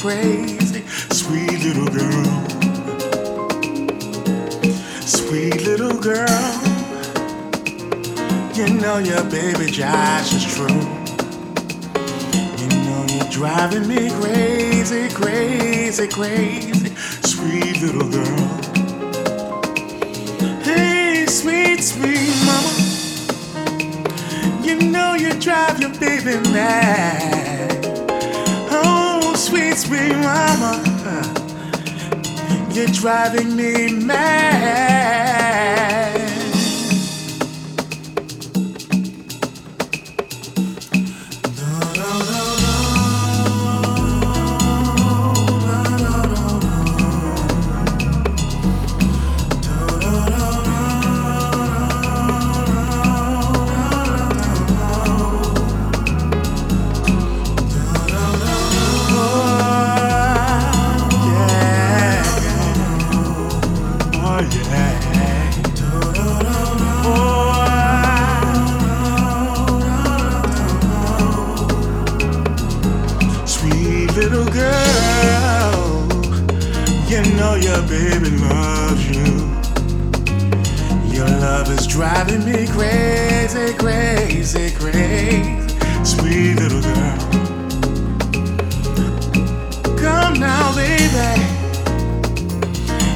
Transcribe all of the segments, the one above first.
crazy. Sweet little girl, sweet little girl, you know your baby Josh is true. You know you're driving me crazy, crazy, crazy. Sweet little driving me mad. Little girl, you know your baby loves you. Your love is driving me crazy, crazy, crazy. Sweet little girl. Come now, baby.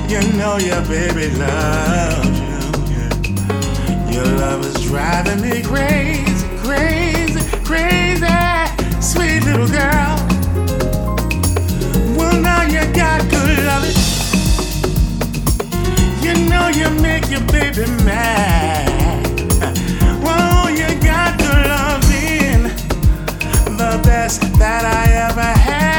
You know your baby loves you. yeah. Your love is driving me crazy, crazy, crazy. Sweet little girl. You make your baby mad. You got. The best that I ever had.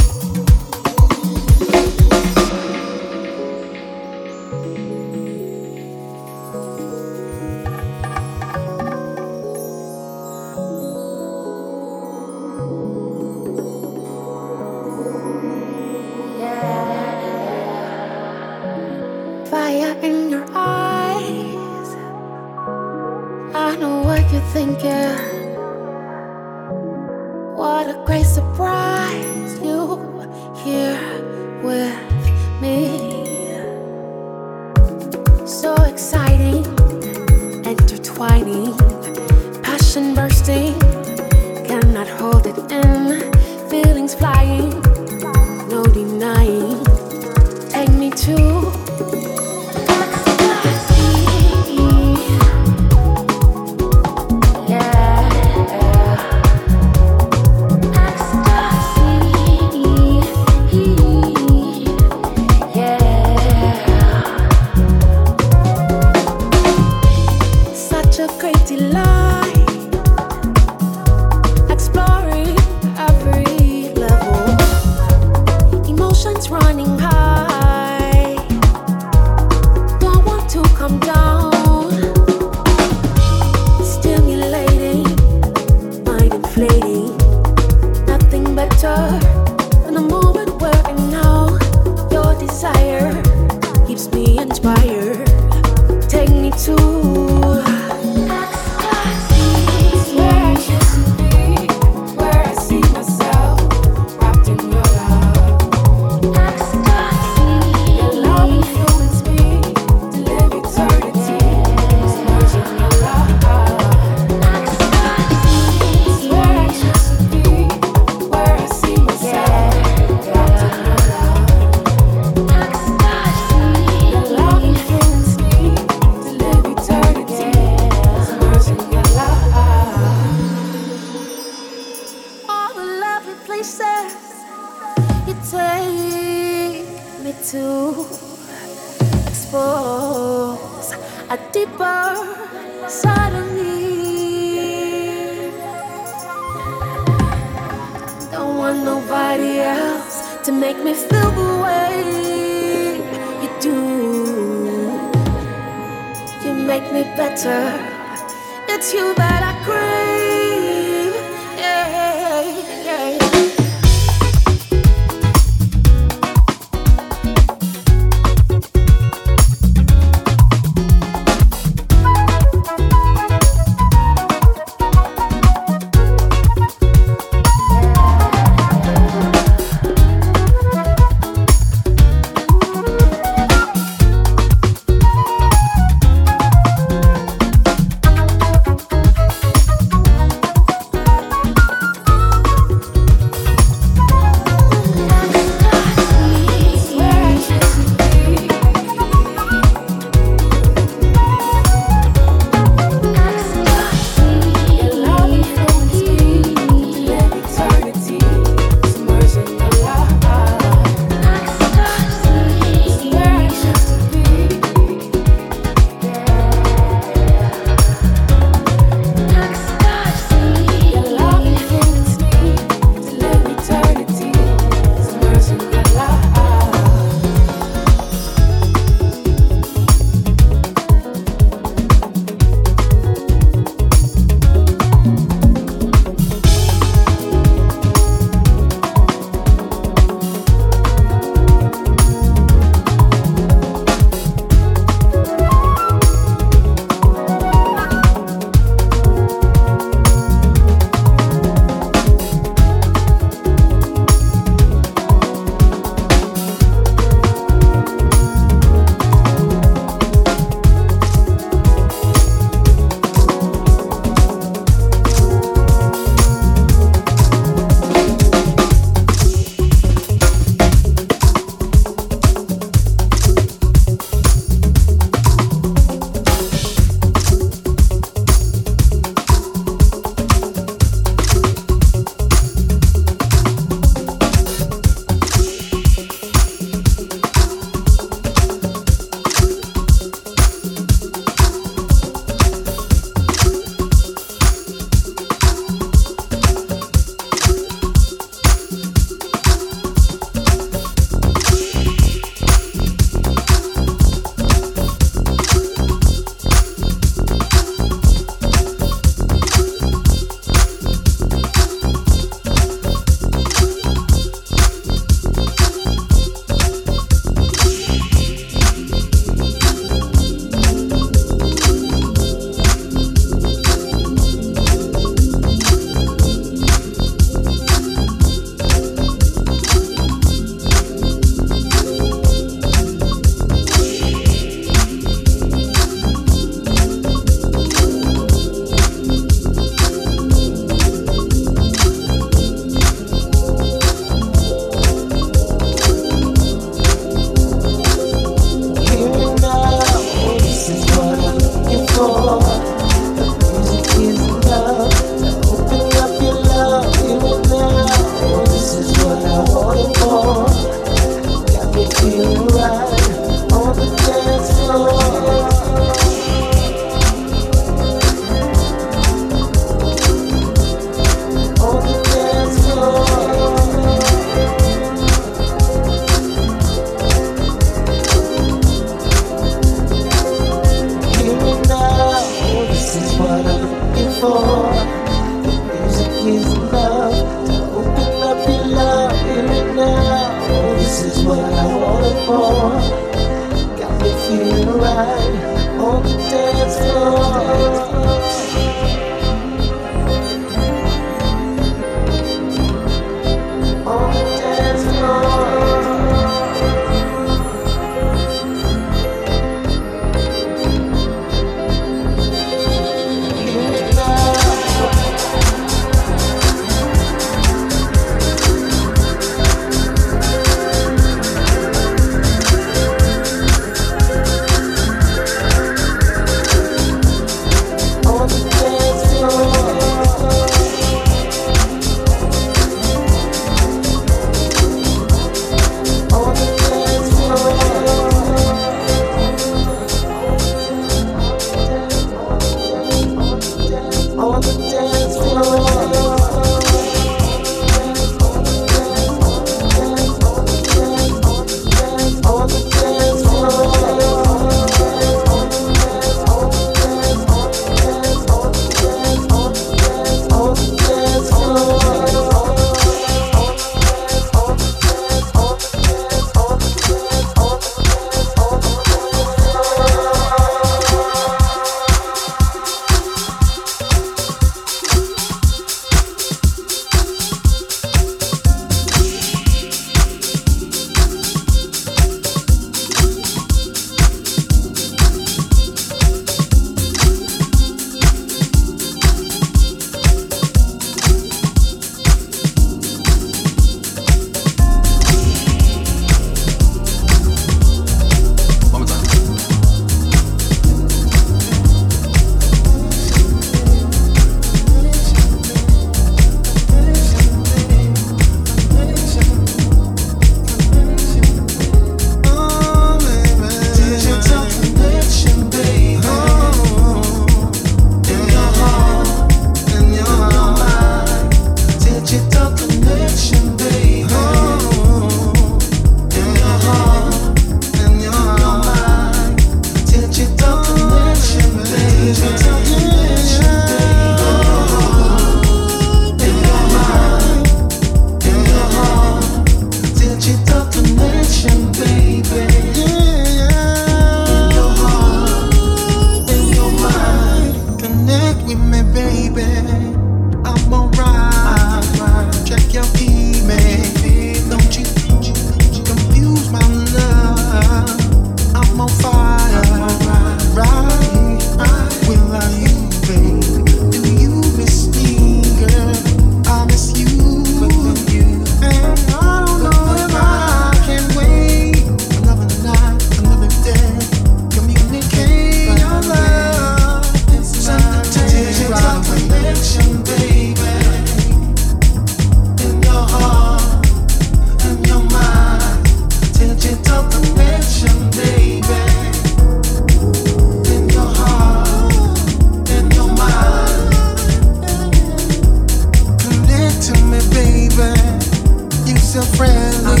So friendly.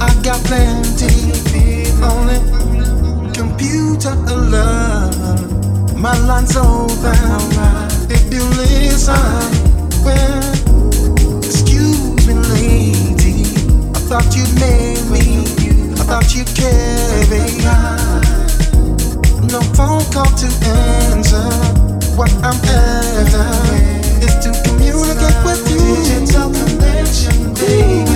I got plenty. Only computer. My line's. If you listen, excuse me, lady. I thought you made me. I thought you cared, baby. No phone call to answer. What I'm after is to communicate with you. Digital connection, baby.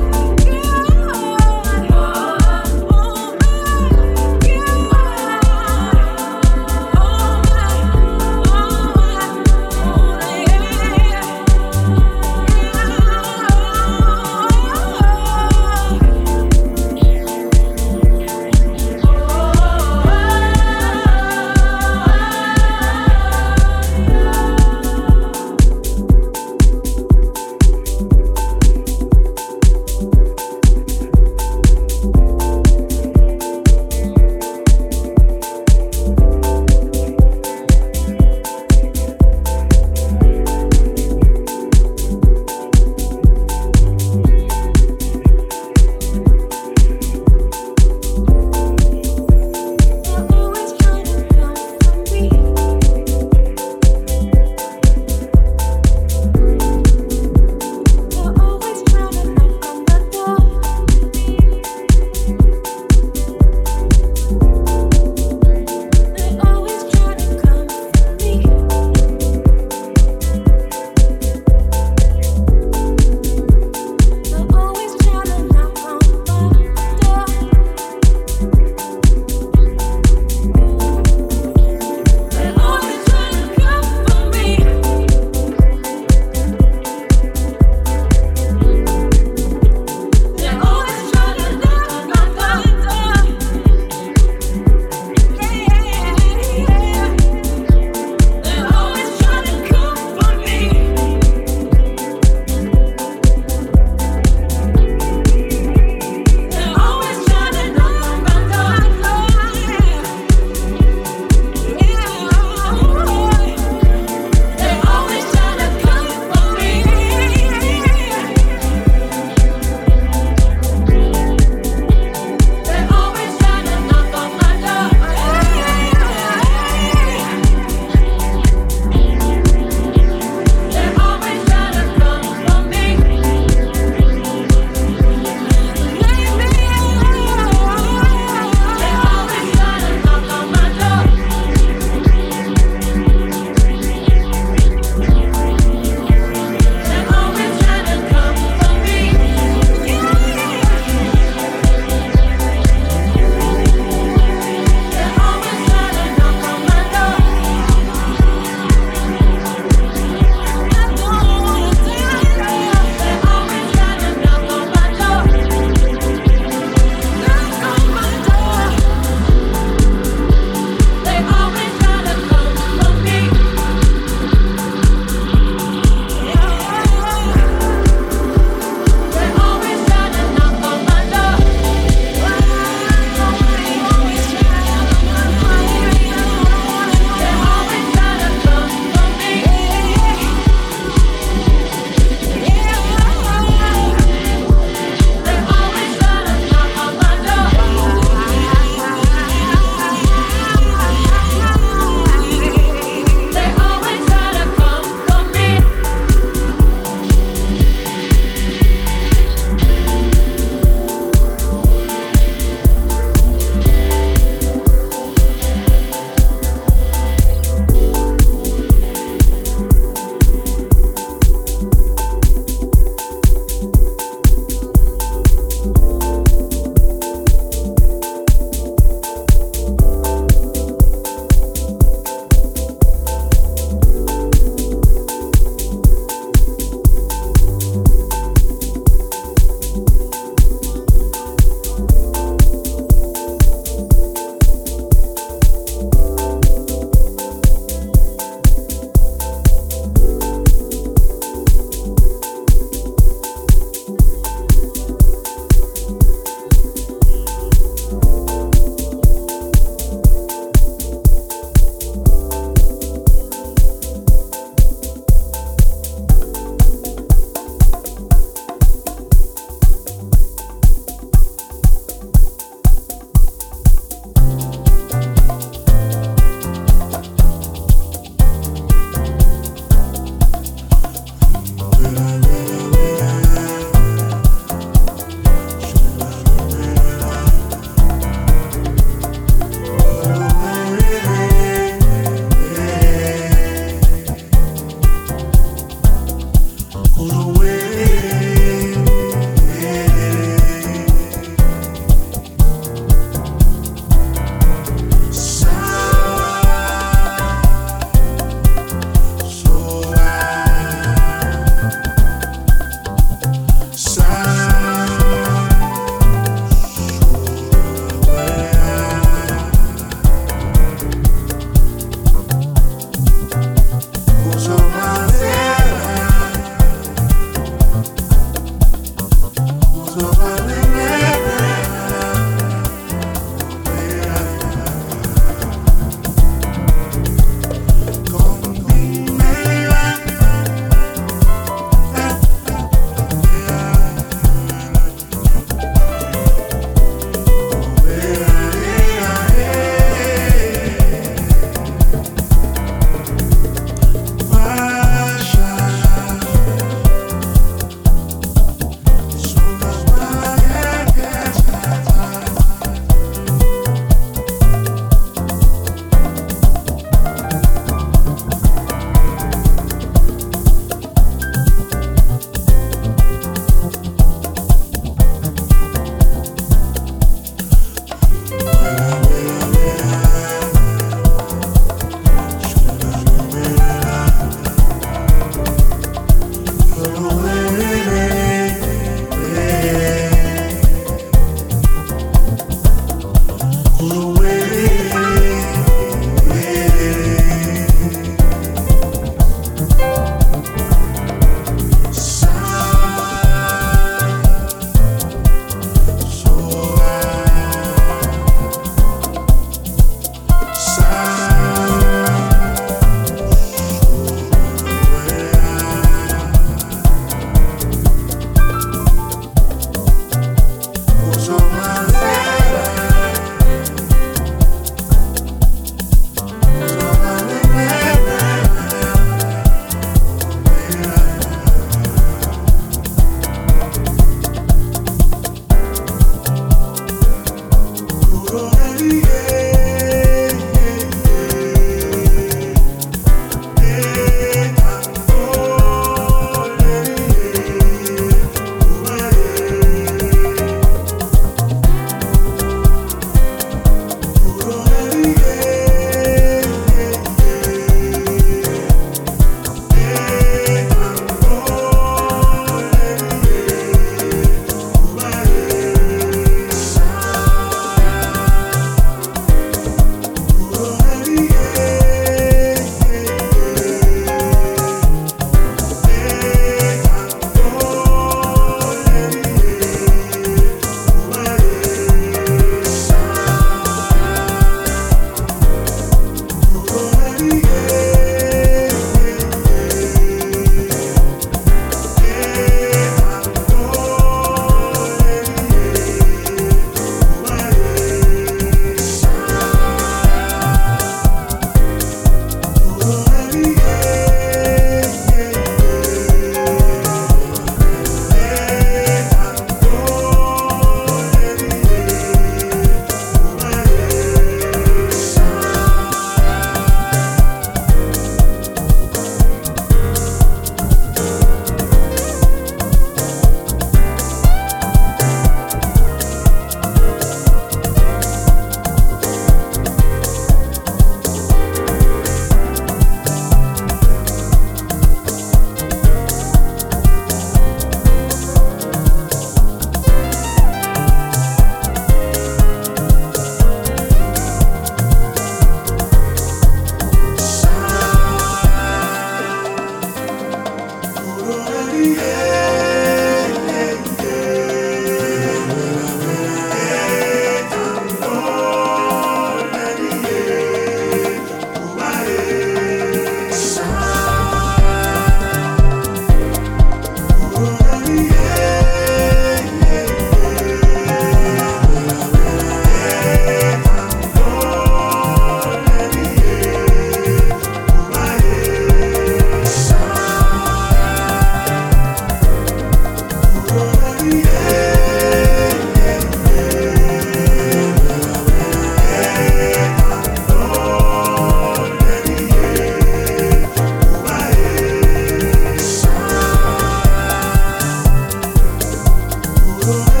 Ooh.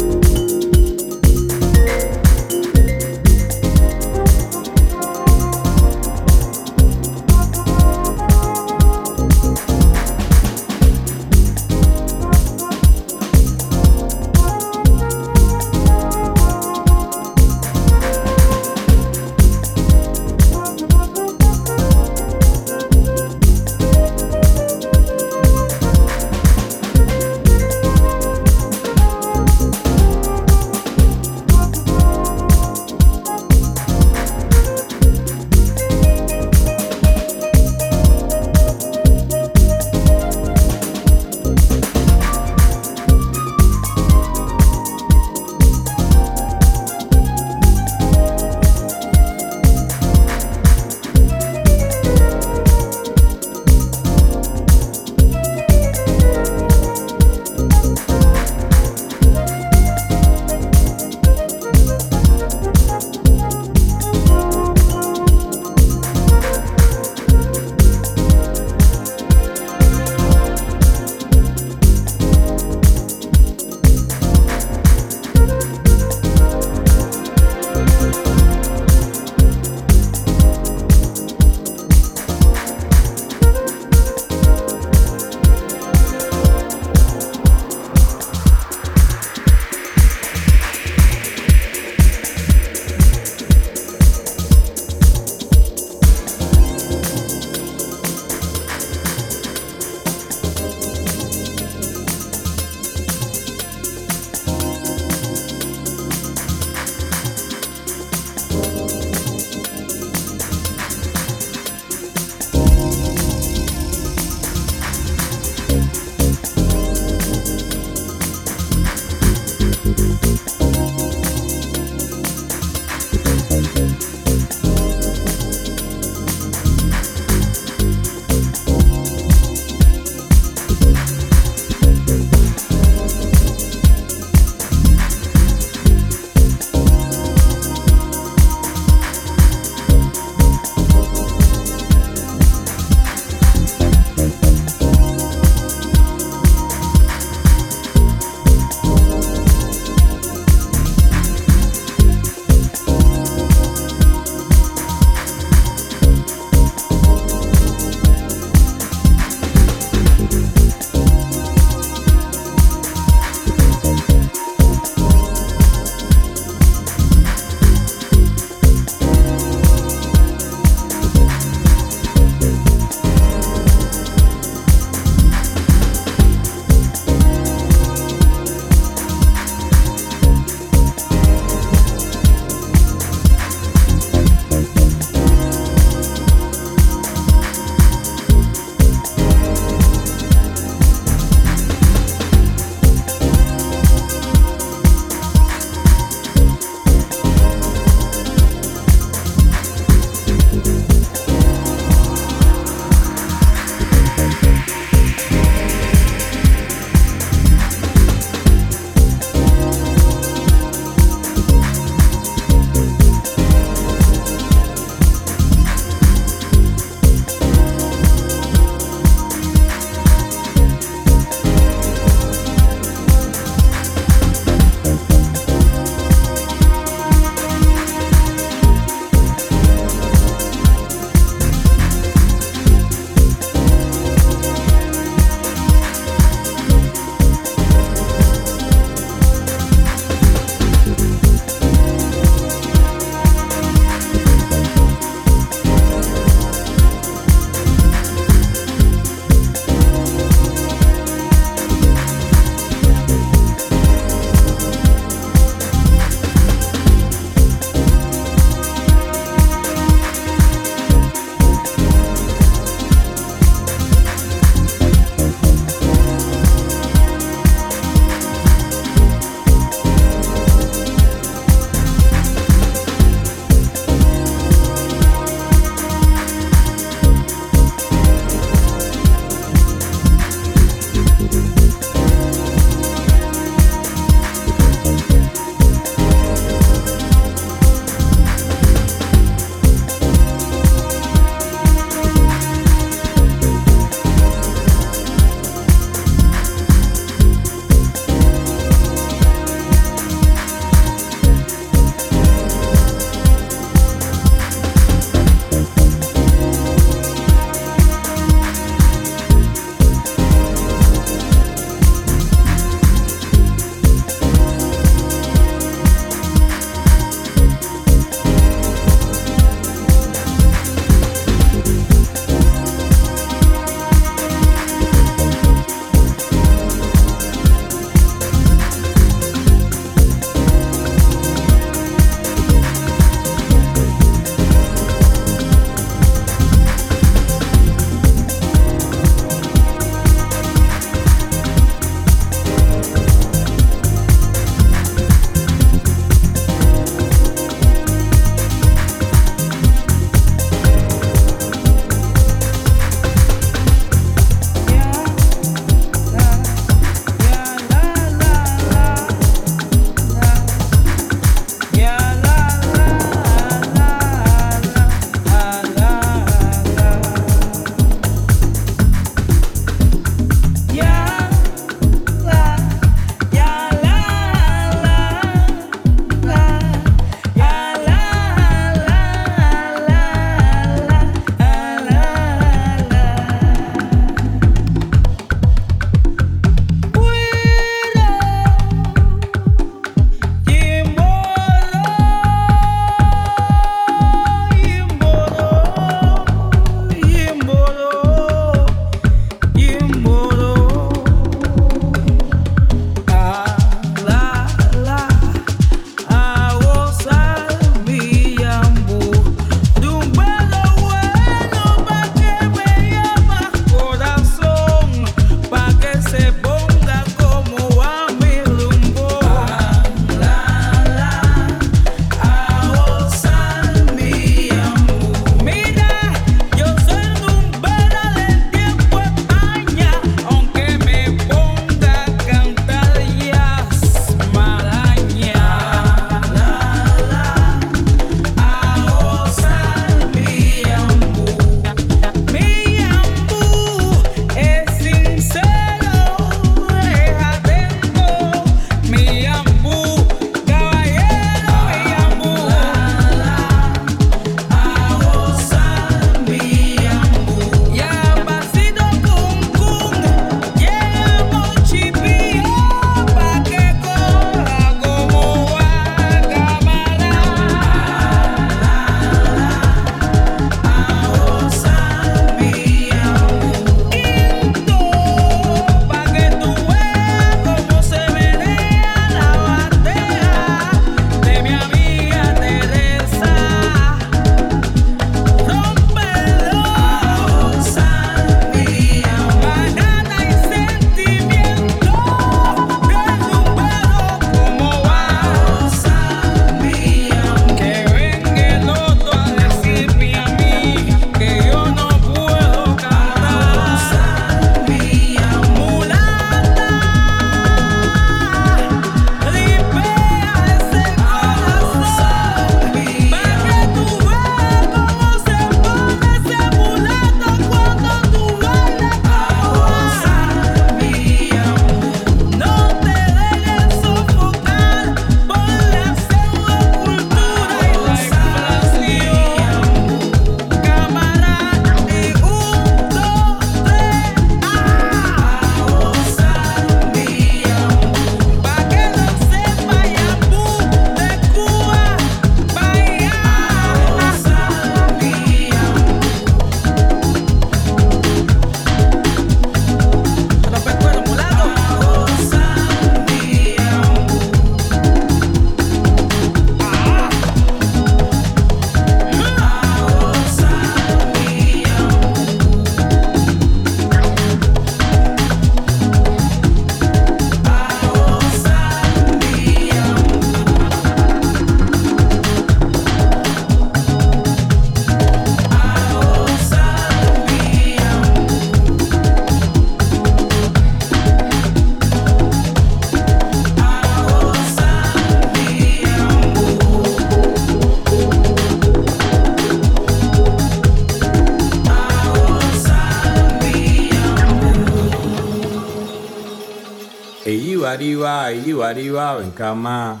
Eyibariba, Eyibariba, Bencama.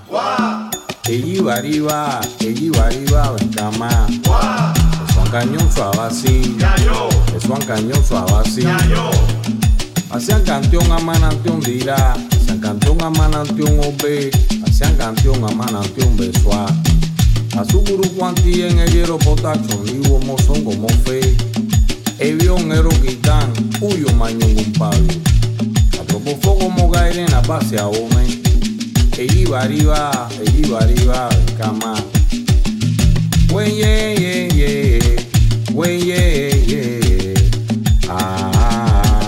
Eyibariba, Eyibariba, Bencama. Es un cañón suave así. Es un cañón suave así. Hacían canción amananteón dirá. Hacían canción amananteón obe. Hacían canción amananteón besuá. A su guru cuantí en el hierro potacho, ni mozón como fe. Evión ero quitán, huyo mañón un pabio. Mofo como en la base a omen. Eriba arriba, eriba arriba, cama. Wey, yeah, yeah, yeah. Wey, yeah, yeah. Ah.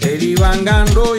Eriba angando,